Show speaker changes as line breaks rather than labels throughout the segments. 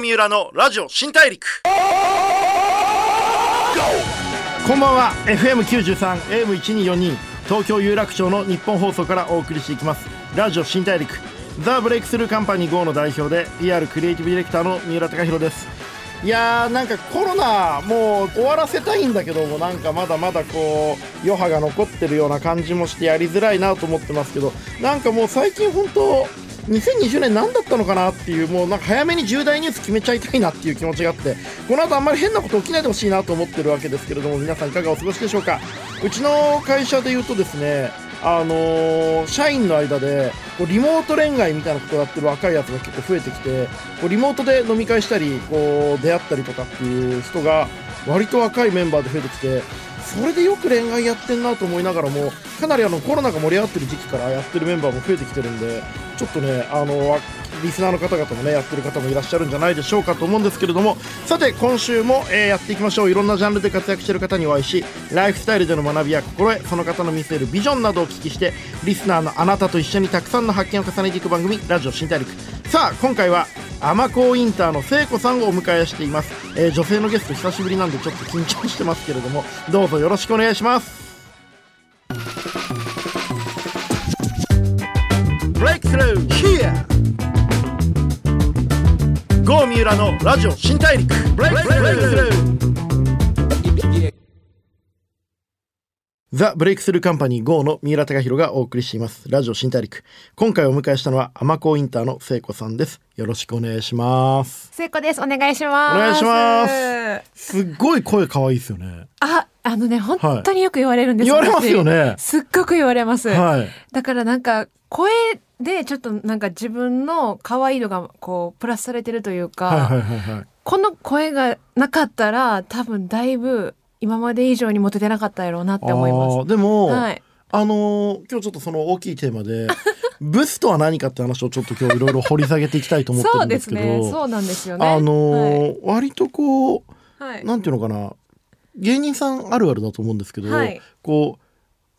三浦のラジオ新大陸。
こんばんは。FM93 AM1242 東京有楽町の日本放送からお送りしていきます。ラジオ新大陸。ザ・ブレイクスルーカンパニー GO の代表で PR クリエイティブディレクターの三浦貴大です。いやーなんかコロナもう終わらせたいんだけどもなんかまだまだこう余波が残ってるような感じもしてやりづらいなと思ってますけどなんかもう最近本当2020年何だったのかなっていうもうなんか早めに重大ニュース決めちゃいたいなっていう気持ちがあってこの後あんまり変なこと起きないでほしいなと思ってるわけですけれども皆さんいかがお過ごしでしょうか。うちの会社で言うとですねあのー社員の間でこうリモート恋愛みたいなことをやってる若いやつが結構増えてきてこうリモートで飲み会したりこう出会ったりとかっていう人が割と若いメンバーで増えてきてそれでよく恋愛やってんなと思いながらもかなりあのコロナが盛り上がってる時期からやってるメンバーも増えてきてるんでちょっとねあのリスナーの方々もねやってる方もいらっしゃるんじゃないでしょうかと思うんですけれどもさて今週も、えーやっていきましょう。いろんなジャンルで活躍している方にお会いしライフスタイルでの学びや心得その方の見せるビジョンなどをお聞きしてリスナーのあなたと一緒にたくさんの発見を重ねていく番組ラジオ新大陸。さあ今回はアマコインターの聖子さんをお迎えしています、えー女性のゲスト久しぶりなんでちょっと緊張してますけれどもどうぞよろしくお願いします。ブレイクスルー Here 郷三浦のラジオ新大陸。ブレイクスルーザ・ブレイクスルーカンパニー GO の三浦貴大がお送りしています。ラジオ新大陸。今回お迎えしたのはアマコインターの聖子さんです。よろしくお願いします。
聖子です。お願いします。
お願いします。すっごい声可愛いですよね。
あ、あのね、本当によく言われるんです
言われますよね
私すっごく言われます。
はい
だからなんか、声でちょっとなんか自分の可愛いのがこう、プラスされてるというか、
はいはいはいはい
この声がなかったら、多分だいぶ今まで以上にモテてなかったやろうなって思い
あ
ま
ーでも、
す。はい。
あのー今日ちょっとその大きいテーマで ブスとは何かって話をちょっと今日いろいろ掘り下げていきたいと思って
そ
る
うんですね。
ですけど
そうなんですよね。
あのー割とこう
はい。はい。
なんていうのかな芸人さんあるあるだと思うんですけど、
はい
こう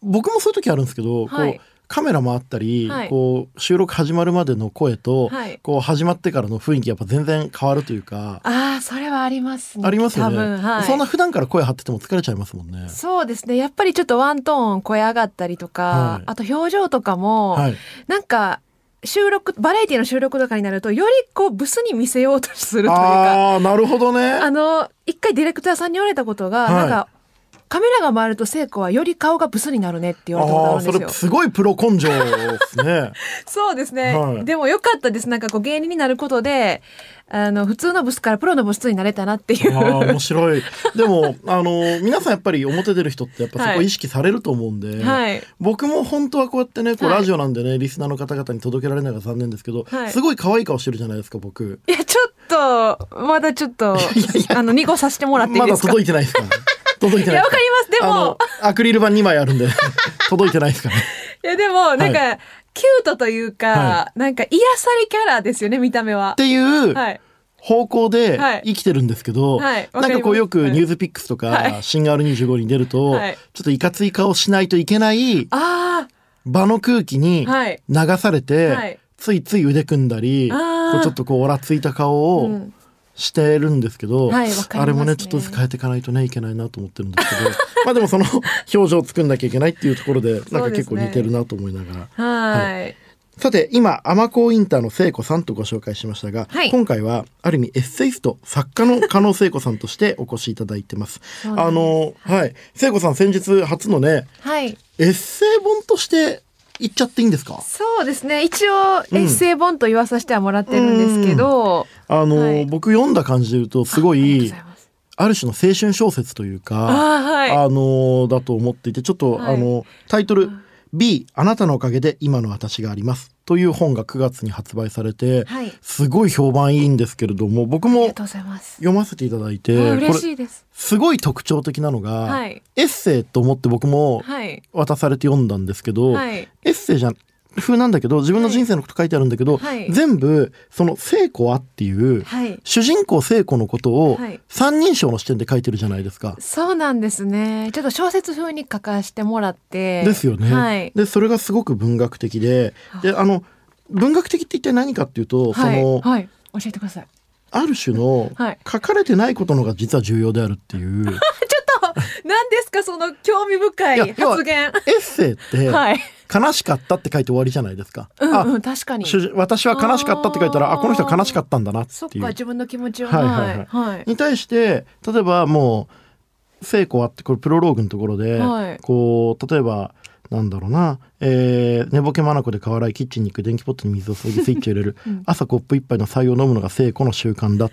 僕もそういう時あるんですけど、
はい
こうカメラ回ったり、
はい
こう収録始まるまでの声と、
はい
こう始まってからの雰囲気やっぱ全然変わるというか、
ああ、それはありますね。
ありますよね。そんな普段から声張ってても疲れちゃいますもんね。
そうですね。やっぱりちょっとワントーン声上がったりとか、
はい
あと表情とかも、
はい、
なんか収録、バラエティの収録とかになると、よりこうブスに見せようとするというか、
ああなるほどね。
あの、一回ディレクターさんに言われたことが、
はい
なんか、カメラが回ると聖子はより顔がブスになるねって言われたことあるんですよ。
すごいプロ根性ですね。
そうですね、
はい
でもよかったです。なんかこう芸人になることで、あの、普通のブスからプロのブスになれたなっていう。
ああ面白い。でもあの皆さんやっぱり表出る人ってやっぱそこ
はい
意識されると思うんで、
はい。
僕も本当はこうやってねこう
はい
ラジオなんでね、リスナーの方々に届けられないのが残念ですけど、
はい
すごい可愛い顔してるじゃないですか僕。
いや、ちょっと、まだちょっと、あの、濁させてもらっていい
まだ
ですか？
届いてないですか。届いてない。
いや、わかります。で
あの
も、
アクリル板2枚あるんで。届いてないですかね。
いや、でも、なんか、キュートというか、
は
なんか癒されキャラですよね、見た目は。
っ。ていう
はい。
方向で
はい。
生きてるんですけど、
はい。
なんかこうよく
はい。
ニュースピックスとか、
はい。
シンガール25に出ると、
はい。
ちょっといかつい顔しないといけない
あ
場の空気に
はい。
流されて、
はい。
ついつい腕組んだりこうちょっとこうオラついた顔
あ、
を
うん
してるんですけど、
はいね
あれもねちょっとずつ変えていかないとねいけないなと思ってるんですけど まあでもその表情を作んなきゃいけないっていうところでなんか結構似てるなと思いながら。
はい。
さて今アマインターの聖子さんとご紹介しましたが、
はい
今回はある意味エッセイスト作家の加納聖子さんとしてお越しいただいてます。
す
あのはい聖子さん先日初のね
はい。
エッセイ本として言っちゃっていいんですか？
そうですね。一応、エッセイ本と言わさせてはもらってるんですけど、
あの、
はい。
僕読んだ感じで言うとすごい。ある種の青春小説というか
あーはい。
あのだと思っていてちょっと、
はい。
あのタイトル「B あなたのおかげで今の私があります」という本が9月に発売されて、
はい。
すごい評判いいんですけれども僕も。読ませていただいて
あ嬉しいです。
すごい特徴的なのが、
はい。
エッセイと思って僕も
はい。
渡されて読んだんですけど、
はい。
エッセイじゃ風なんだけど自分の人生のこと書いてあるんだけど、
はい
全部その聖子はっていう
はい。
主人公聖子のことを
はい
三人称の視点で書いてるじゃないですか。
そうなんですね。ちょっと小説風に書かせてもらって。
ですよね。
はい。
でそれがすごく文学的でであの文学的って一体何かっていうと、
はい。
その
はい。教えてください。
ある種の
はい
書かれてないことの方が実は重要であるっていう、
ちょっと何ですかその興味深い発言
エッセイって
はい
悲しかったって書いて終わりじゃないですか。あ
うんうん確かに。
私は悲しかったって書いたらあこの人は悲しかったんだなっていう。
そっか自分の気持ちを
はいはいはい。
はい。
に対して例えばもう聖子はってこれプロローグのところで、
はい。
こう例えばなんだろうな、えー寝ぼけ眼で顔洗いキッチンに行く電気ポットに水を注ぎスイッチを入れる、朝コップ一杯の白湯を飲むのが聖子の習慣だ。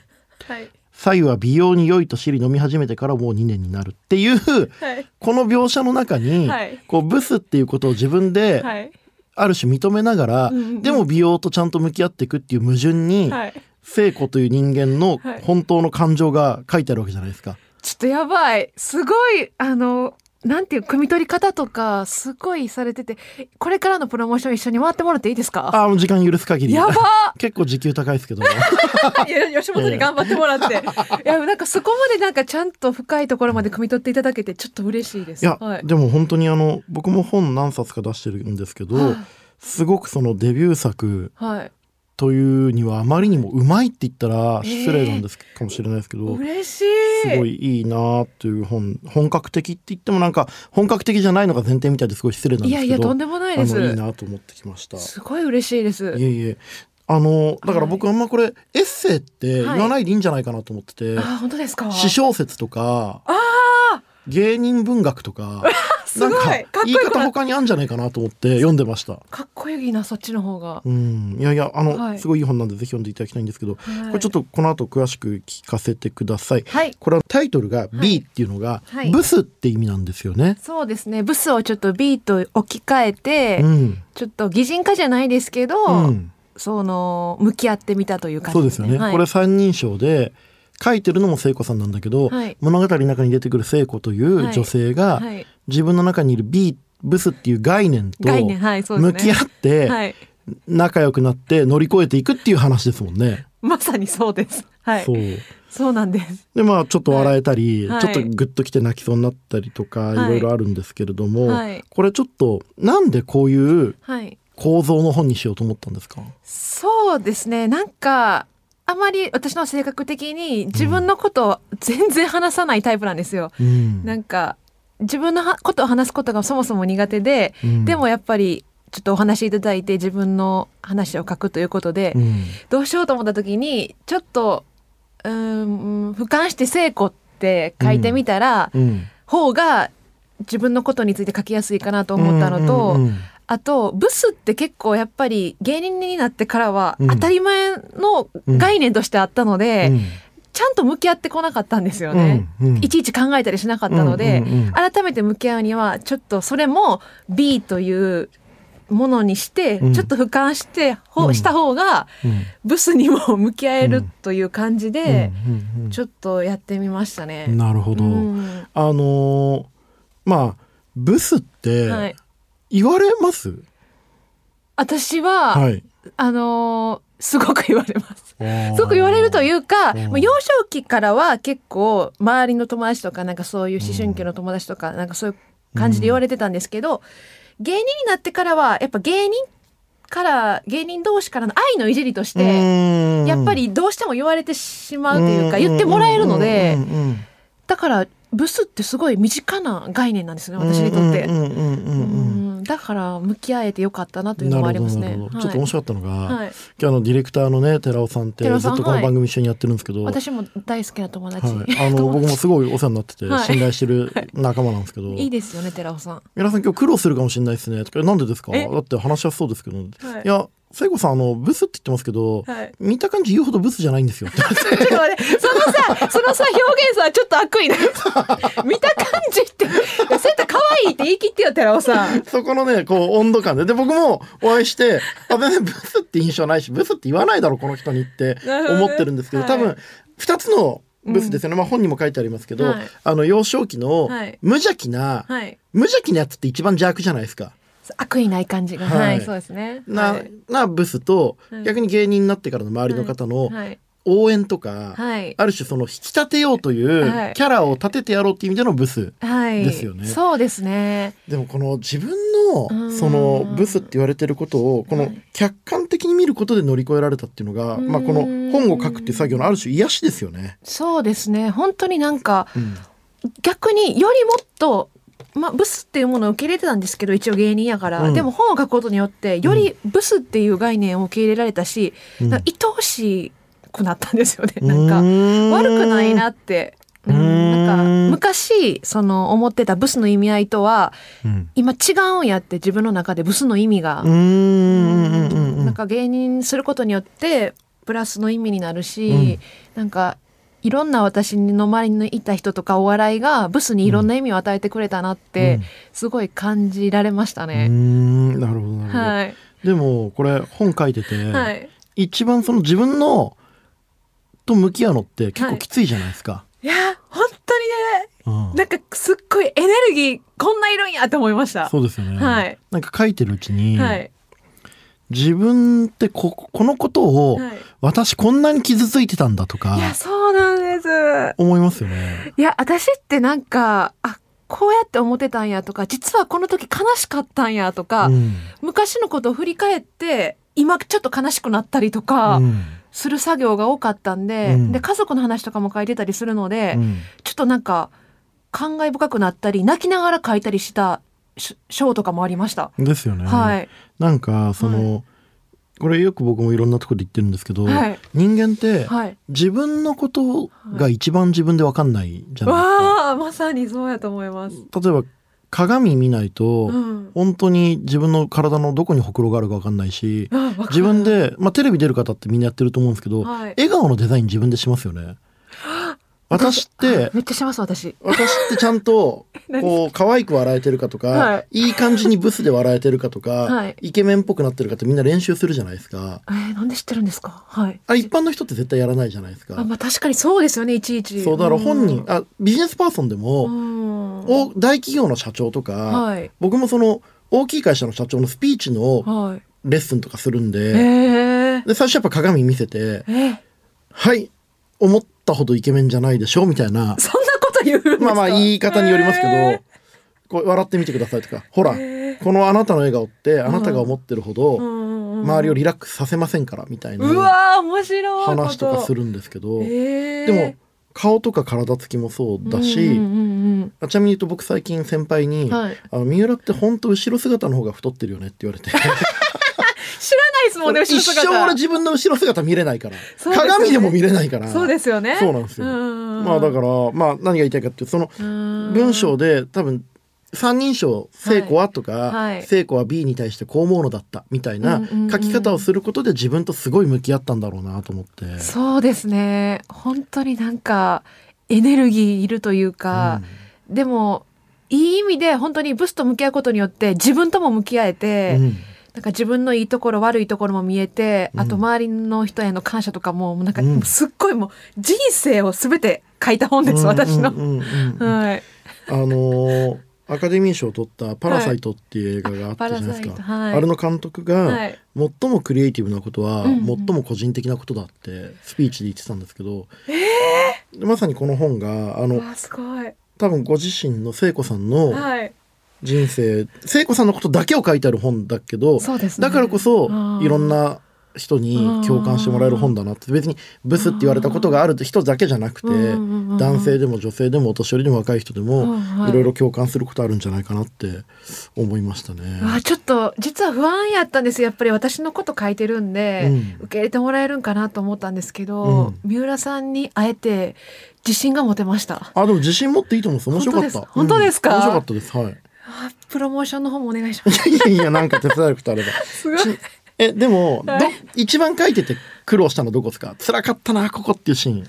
はい
白湯は美容に良いと知り飲み始めてからもう2年になるっていう
はい。
この描写の中に、
はい。
こうブスっていうことを自分で
はい。
ある種認めながら、
うんうんうん。
でも美容とちゃんと向き合っていくっていう矛盾に、
はい。
聖子という人間の
はい。
本当の感情が書いてあるわけじゃないですか。
ちょっとやばい。すごいあのなんていう汲み取り方とかすごいされててこれからのプロモーション一緒に回ってもらっていいですか？
ああ、もう時間許す限り。
やば
結構時給高いですけど。も。
いや吉本に頑張ってもらって。いやなんかそこまでなんかちゃんと深いところまで汲み取っていただけてちょっと嬉しいです。
いや、
はい。
でも本当にあの、僕も本何冊か出してるんですけど、
はい。
すごくそのデビュー作
はい
というにはあまりにもうまいって言ったら失礼なんですかもしれないですけど、
嬉しい。
すごいいいなっていう本、本格的って言ってもなんか本格的じゃないのが前提みたいですごい失礼なん
い
ですけど、
やいやとんでもないです。
いいなと思ってきました。
すごい嬉しいです。
いえいえ。あの、だから僕あんまこれ、エッセイって言
はい
わないでいいんじゃないかなと思ってて、
あ本当ですか？
詩小説とか、芸人文学とか、
すごい。
なんか
かっこ
言い方他にあるんじゃないかなと思って読んでました。
かっこいいなそっちの方が。
うん、いやいや、あの、
はい。
すごいいい本なんでぜひ読んでいただきたいんですけど、
はい。
これちょっとこの後詳しく聞かせてください。
はい。
これはタイトルが B っていうのが、
はい。
ブスって意味なんですよね。
そうですね。ブスをちょっと B と置き換えて、
うん。
ちょっと擬人化じゃないですけど、
うん。
その向き合ってみたという感じ
そうですよね。
はい。
これ三人称で、書いてるのも聖子さんなんだけど、
はい。
物語の中に出てくる聖子という女性が、
はい。
自分の中にいる B ブスっていう概念と向き合って
はい。
仲良くなって乗り越えていくっていう話ですもんね。
まさにそうです。はい。
そう。
そうなんです。
でまあちょっと笑えたり、
はい。
ちょっとグッときて泣きそうになったりとか、
はい。
い、ろいろあるんですけれども、
はい。
これちょっとなんでこういう
はい。
構造の本にしようと思ったんですか？
そうですね。なんかあまり私の性格的に自分のことを全然話さないタイプなんですよ、
うん。
なんか自分のはことを話すことがそもそも苦手で、
うん。
でもやっぱりちょっとお話しいただいて自分の話を書くということで、
うん。
どうしようと思った時にちょっとうーん俯瞰して聖子って書いてみたら、
うん。
方が自分のことについて書きやすいかなと思ったのと、
うんうんうん
あとブスって結構やっぱり芸人になってからは
うん。
当たり前の概念としてあったので、
うん。
ちゃんと向き合ってこなかったんですよね。
うんうん。
いちいち考えたりしなかったので、
うんうんうん
改めて向き合うにはちょっとそれも B というものにして、
うん。
ちょっと俯瞰してほ、
うん。
した方が
うん。
ブスにも向き合えるという感じで、ちょっとやってみましたね。
うんなるほど、
うん。
あのーまあブスって
はい、
言われます、
私は、
はい。
あのーすごく言われます。
す
すごく言われるというか、
うん。
もう幼少期からは結構周りの友達とかなんかそういう思春期の友達とかなんかそういう感じで言われてたんですけど、芸人になってからはやっぱ芸人から芸人同士からの愛のいじりとして、やっぱりどうしても言われてしまうというか言ってもらえるのでだからブスってすごい身近な概念なんですよね私にとって。だから向き合えてよかったなというのもありますね。
ちょっと面白かったのが、
はい、
今日のディレクターのね寺尾さんってずっとこの番組一緒にやってるんですけど、はい、
私も大好きな友達。
あの 僕もすごいお世話になってて
はい。
信頼してる仲間なんですけど、
い。いですよね寺尾さん。
皆さん今日苦労するかもしれないですね。とかなんでですか？
え？
だって話しやすそうですけど、い、
はい。
や聖子さんあのブスって言ってますけど、
はい。
見た感じ言うほどブスじゃないんですよ。
ちょっと待って。そのさ、そのさ、表現さ、ちょっと悪意な。見た感じって、いって言い切ってよ、寺尾さん。
そこのね、こう、温度感で。で、僕もお会いして、あ、全然ブスって印象ないし、ブスって言わないだろ、この人にって思ってるんですけど、
はい
多分、二つのブスですよね。まあ本にも書いてありますけど、
はい
あの、幼少期の
はい
無邪気な、
はい。
無邪気なやつって一番邪悪じゃないですか。
悪意ない感じが。
はい
はい、そうですね。
な、
はい
なブスと、
はい
逆に芸人になってからの周りの方の、
はい。
応援とか、
はい。
ある種その引き立てようという
はい。
キャラを立ててやろうっていう意味でのブス。
はい。
ですよね。
そうですね。
でもこの自分
うん。
のそのブスって言われてることをこの客観的に見ることで乗り越えられたっていうのが、
うん。
まあこの本を書くっていう作業のある種癒しですよね。
そうですね。本当になんか
うん。
逆によりもっとまあ、ブスっていうものを受け入れてたんですけど一応芸人やから、
うん。
でも本を書くことによってよりブスっていう概念を受け入れられたし、
うん。
愛おしくなったんですよね。なんか悪くないなって、なんか昔その思ってたブスの意味合いとは
うん。
今違うんやって自分の中でブスの意味が、なんか芸人することによってプラスの意味になるし、
うん。
なんかいろんな私の周りにいた人とかお笑いがブスにいろんな意味を与えてくれたなって、
うん。
すごい感じられましたね。
んなるほどなるほど。
はい、
でもこれ本書いてて、
はい、
一番その自分のと向き合うのって結構きついじゃないですか。
いや本当にね
うん
なんかすっごいエネルギーこんないるんやって思いました。
そうですよね。
はい
なんか書いてるうちに、
はい、
自分ってここのことを、
はい
私こんなに傷ついてたんだとか
いやそうなんです。
思いますよね。
いや私ってなんかあこうやって思ってたんやとか実はこの時悲しかったんやとか、
うん
昔のことを振り返って今ちょっと悲しくなったりとか
うん
する作業が多かったんで,、
うん
で家族の話とかも書いてたりするので、
うん
ちょっとなんか感慨深くなったり泣きながら書いたりしたし章とかもありました。
ですよね。
はい、
なんかその、これよく僕もいろんなところで言ってるんですけど、
はい
人間って
はい、
自分のことが一番自分で分かんないじゃないですか。
わあまさにそうやと思います。
例えば鏡見ないと、
うん、
本当に自分の体のどこにほくろがあるか分かんないし自分で、まあ、テレビ出る方ってみんなやってると思うんですけど、
はい。
笑顔のデザイン自分でしますよね。私って
めっちゃします私。
私ってちゃんと
何
こう可愛く笑えてるかとか、
はい
い、い感じにブスで笑えてるかとか、
はい
イケメンっぽくなってるかってみんな練習するじゃないですか。
えー、なんで知ってるんですか？はい。
あ一般の人って絶対やらないじゃないですか。
あまあ確かにそうですよねいちいち。
そうだから本人、あビジネスパーソンでも、
うん、
お大企業の社長とか、
はい
僕もその大きい会社の社長のスピーチの
はい。
レッスンとかするんで、
えー、
で最初やっぱ鏡見せて
えー、「
はい思ったほどイケメンじゃないでしょ」みたいな。
そんなこと言うんですか？
まあまあ言い方によりますけど、
え
こう笑ってみてくださいとかほら、このあなたの笑顔ってあなたが思ってるほど
ーうん。
周りをリラックスさせませんからみたいうな
わー面白いこと。
話とかするんですけど、
えー、
でも顔とか体つきもそうだし、
うんうん。
あちなみに言うと僕最近先輩に「
はい。
あの三浦って本当後ろ姿の方が太ってるよね」って言われて
ないですもんね
一
姿。
生俺自分の後ろ姿見れないから、鏡でも見れないから。
そうですよね。
そうなんですよ。
うん
まあだからまあ何が言いたいかっていうとその
うん
文章で多分三人称聖子はとか、
はい。
聖子は B に対してこう思うのだったみたいな
うんうんうん
書き方をすることで自分とすごい向き合ったんだろうなと思って。
そうですね。本当になんかエネルギーいるというか、でもいい意味で本当にブスと向き合うことによって自分とも向き合えて、
うん
なんか自分のいいところ悪いところも見えて、
うん。
あと周りの人への感謝とかももうなんか
うん。
すっごいもう人生を全て書いた本です、私の。はい、
あのーアカデミー賞を取った「パラサイト」っていう映画があったじゃないですか、
パラサイトはい。
あれの監督が、
はい。
最もクリエイティブなことは、最も個人的なことだってスピーチで言ってたんですけど、でまさにこの本があの
わあすごい。
多分ご自身の聖子さんの
はい。
人生聖子さんのことだけを書いてある本だけど、
そうですね。
だからこそいろんな人に共感してもらえる本だなって別にブスって言われたことがある人だけじゃなくて
うんうんうんうん
男性でも女性でもお年寄りでも若い人でも
い
い。ろいろ共感することあるんじゃないかなって思いましたね。
あちょっと実は不安やったんですやっぱり私のこと書いてるんで、
うん。
受け入れてもらえるんかなと思ったんですけど、三浦さんに会えて自信が持てました。
あでも自信持っていいと思うんです面白かった。
本当です。本当ですか？
うん。面白かったです。はい。
あプロモーションの方もお願いします。
いやいやいやなんか手伝えることあれば。
すごい。
ちえでも、ど
はい。
一番書いてて苦労したのどこですか？辛かったなここっていうシーン。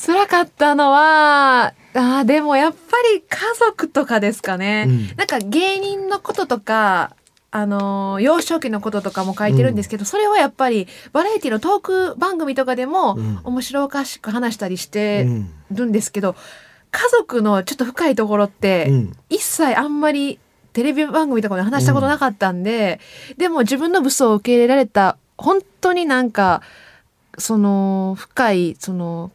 辛かったのはあーでもやっぱり家族とかですかね、
うん。
なんか芸人のこととかあのー幼少期のこととかも書いてるんですけど、それはやっぱりバラエティのトーク番組とかでも
うん。
面白おかしく話したりし
う
て
ん。
るんですけど、家族のちょっと深いところって、
うん。
一切あんまりテレビ番組とかで話したことなかったんで、でも自分のブスを受け入れられた本当になんかその深いその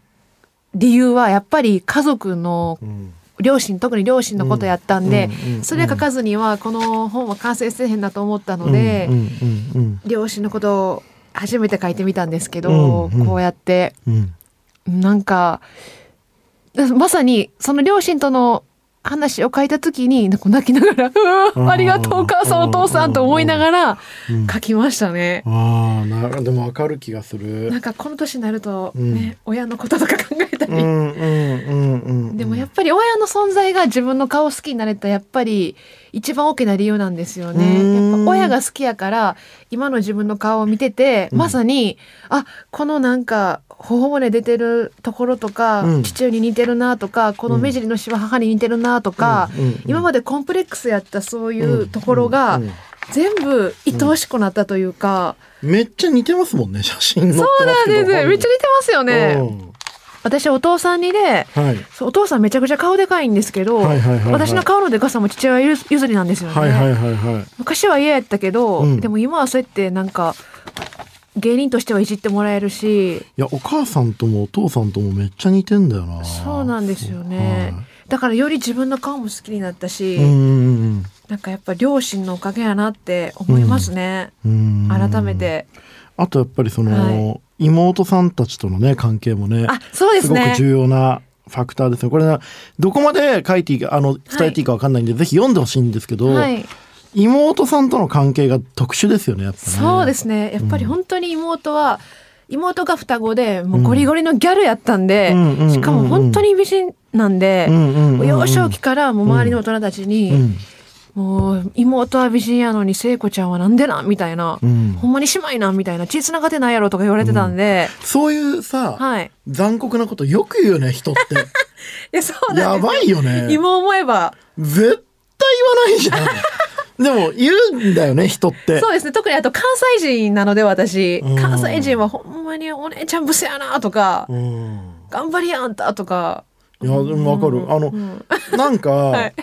理由はやっぱり家族の
うん。
両親特に両親のことやったんで、
うんうんうん
それ書かずにはこの本は完成せえへんなと思ったので、
うんうん
両親のことを初めて書いてみたんですけど、
うんうん。
こうやって。
うんうん。
なんかまさにその両親との話を書いた時になんか泣きながら「うわありがとうお母さんお父さん」と思いながら
うん。
書きましたね。
ああなるでもわかる気がする。
なんかこの年になると
うん。
ね、親のこととか考えたり、でもやっぱり親の存在が自分の顔好きになれたやっぱり一番大きな理由なんですよね。
うん。
やっぱ親が好きやから今の自分の顔を見てて、
うん。
まさにあこのなんか頬骨出てるところとか、
うん。
父親に似てるなとかこの目尻のシワ母に似てるなとか、
うん。うん。
今までコンプレックスやったそういうところが
うん。うん。
全部愛おしくなったというか、
めっちゃ似てますもんね写真
そうなんです。めっちゃ似てますよね。
うん
私お父さんにで
はい。
お父さんめちゃくちゃ顔でかいんですけど、
はいはいはいはい。
私の顔のでかさも父親譲譲りなんですよね、
はいはいはいはい
昔は嫌やったけど、
うん。
でも今はそうやってなんか芸人としてはいじってもらえるし。
いやお母さんともお父さんともめっちゃ似てんだよな。
そうなんですよね、だからより自分の顔も好きになったし、
んうん
なんかやっぱ両親のおかげやなって思いますね、
うんうん
改めて。
あとやっぱりその、
は
妹さんたちとのね関係もね
あそうですね。
すごく重要なファクターです。ねこれなどこまで書いていいかあの伝えていいかわかんないんで、ぜひ読んでほしいんですけど、
はい。
妹さんとの関係が特殊ですよねやっぱね。
そうですね。やっぱり本当に妹は、妹が双子でもうゴリゴリのギャルやったんで、
うんうんうんうん
しかも本当に美人なんで、
うんうんうんうん。
幼少期からもう周りの大人たちに、
うん
もう妹は美人やのに聖子ちゃんはなんでなんみたいな、
うん。
ほんまに姉妹なんみたいな血つながってないやろとか言われてたんで、
そういうさ、
はい。
残酷なことよく言うよね人って。
いやそうなんです
やばいよね。
今思えば。
絶対言わないじゃん。でも言うんだよね人って。
そうですね。特にあと関西人なので私。
うん。
関西人はほんまにお姉ちゃんブスやなとか、
うん。
頑張りやあんたとか。
いやでもわかる。あの、
うん。
なんか、
はい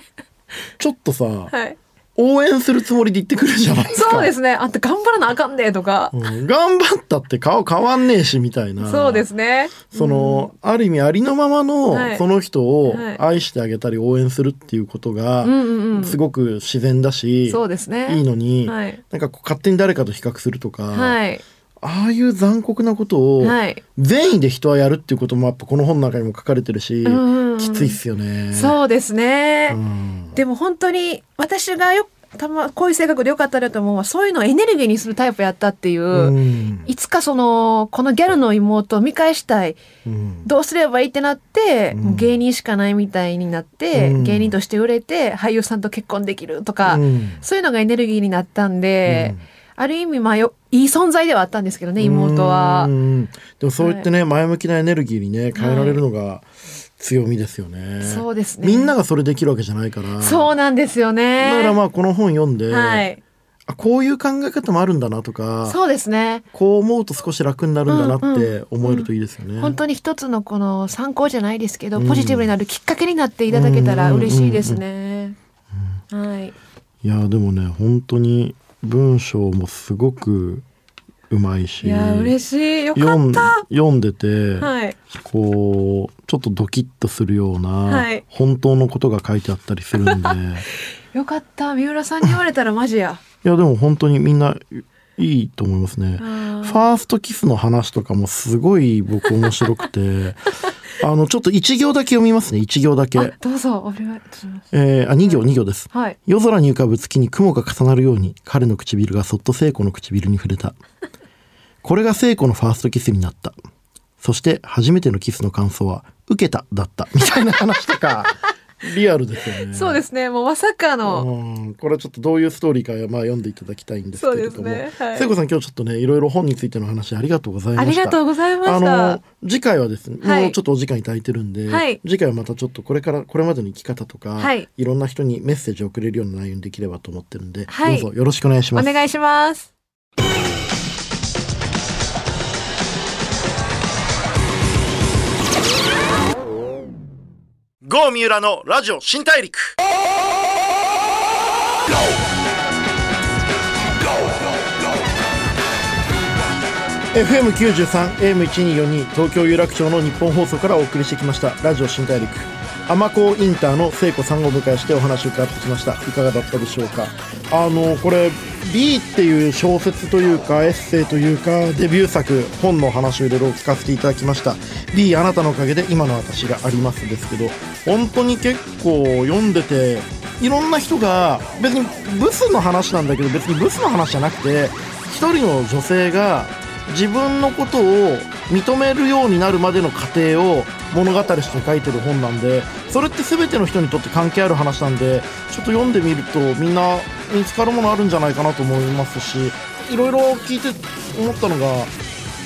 ちょっとさ、
はい。
応援するつもりで言ってくるじゃないですか。
そうですね。あんた頑張らなあかんでとか、
うん。頑張ったって顔変わんねえしみたいな。
そうですね。
その、ある意味ありのままの、
はい。
その人を
はい。
愛してあげたり応援するっていうことが、
うんうんうん。
すごく自然だし、
そうですね。
いいのに、
はい。
なんかこう勝手に誰かと比較するとか、
はい
ああいう残酷なことを
はい。
善意で人はやるっていうこともやっぱこの本の中にも書かれてるし、
うん
きついっすよね。
そうですね、
うん。
でも本当に私がよたまこういう性格でよかったなと思うのはそういうのをエネルギーにするタイプやったっていう、
うん。
いつかそのこのギャルの妹を見返したい。
うん。
どうすればいいってなって、芸人しかないみたいになって、
うん。
芸人として売れて俳優さんと結婚できるとか、
うん。
そういうのがエネルギーになったんで、ある意味まあよいい存在ではあったんですけどね妹は
う。んでもそう言ってね、前向きなエネルギーにね変えられるのが強みですよね。
そうですね
みんながそれできるわけじゃないから。
そうなんですよね。
だからまあこの本読んで、
はい、
あこういう考え方もあるんだなとか
そうですね。
こう思うと少し楽になるんだなっ
うん
て思えるといいですよね。
本当に一つのこの参考じゃないですけど、
うん
ポジティブになるきっかけになっていただけたら嬉しいですね。はい。
いやでもね本当に文章もすごくうまいし
いや嬉しいよか
読ん
った。
読んでて、
はい。
こうちょっとドキッとするような、
はい
本当のことが書いてあったりするんで
よかった。三浦さんに言われたらマジや。
いやでも本当にみんないいと思いますね。
あ
ファーストキスの話とかもすごい僕面白くて あのちょっと一行だけ読みますね一行だけ。
あどうぞお願いします。
えー、あ2行2行です。
はい。
夜空に浮かぶ月に雲が重なるように彼の唇がそっと聖子の唇に触れた。これが聖子のファーストキスになった。そして初めてのキスの感想は受けただったみたいな話とかリアルですよね。
そうですね。もうまさかの。
うんこれはちょっとどういうストーリーかはまあ読んでいただきたいんですけれども、
ねはい
聖子さん今日ちょっとねいろいろ本についての話ありがとうございました。
ありがとうございま
あ
した
の。次回はですね、
はい
もうちょっとお時間いただいてるんで、
はい
次回はまたちょっとこれからこれまでの生き方とか、
はい
ろんな人にメッセージを送れるような内容にできればと思ってるんで、
はい
どうぞよろしくお願いします。
お願いします。
郷三浦のラジオ新大陸。
FM93 AM1242 東京有楽町の日本放送からお送りしてきました。ラジオ新大陸。尼子インターの聖子さんをお迎えしてお話を伺ってきました。いかがだったでしょうか？あのこれ B っていう小説というかエッセイというかデビュー作本の話をいろいろ聞かせていただきました。B あなたのおかげで今の私がありますですけど本当に結構読んでていろんな人が別にブスの話なんだけど別にブスの話じゃなくて一人の女性が自分のことを認めるようになるまでの過程を物語として書いてる本なんでそれって全ての人にとって関係ある話なんでちょっと読んでみるとみんな見つかるものあるんじゃないかなと思いますしいろいろ聞いて思ったのが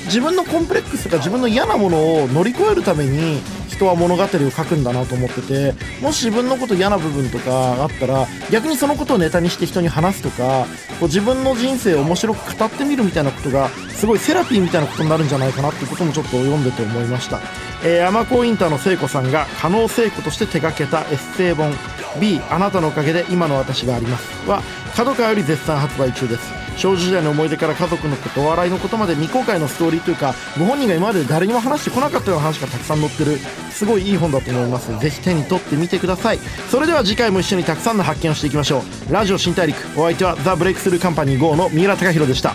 自分のコンプレックスとか自分の嫌なものを乗り越えるために人は物語を書くんだなと思っててもし自分のこと嫌な部分とかあったら逆にそのことをネタにして人に話すとかこう自分の人生を面白く語ってみるみたいなことがすごいセラピーみたいなことになるんじゃないかなっていうこともちょっと読んでて思いました、えー、アコインターの聖子さんが加納聖子として手掛けたエッセイ本 B あなたのおかげで今の私があります。は角川より絶賛発売中です。少女時代の思い出から家族のことお笑いのことまで未公開のストーリーというかご本人が今まで誰にも話してこなかったような話がたくさん載ってる。すごいいい本だと思います。ぜひ手に取ってみてください。それでは次回も一緒にたくさんの発見をしていきましょう。ラジオ新大陸お相手はザ・ブレイクスルーカンパニー GO の三浦貴大でした。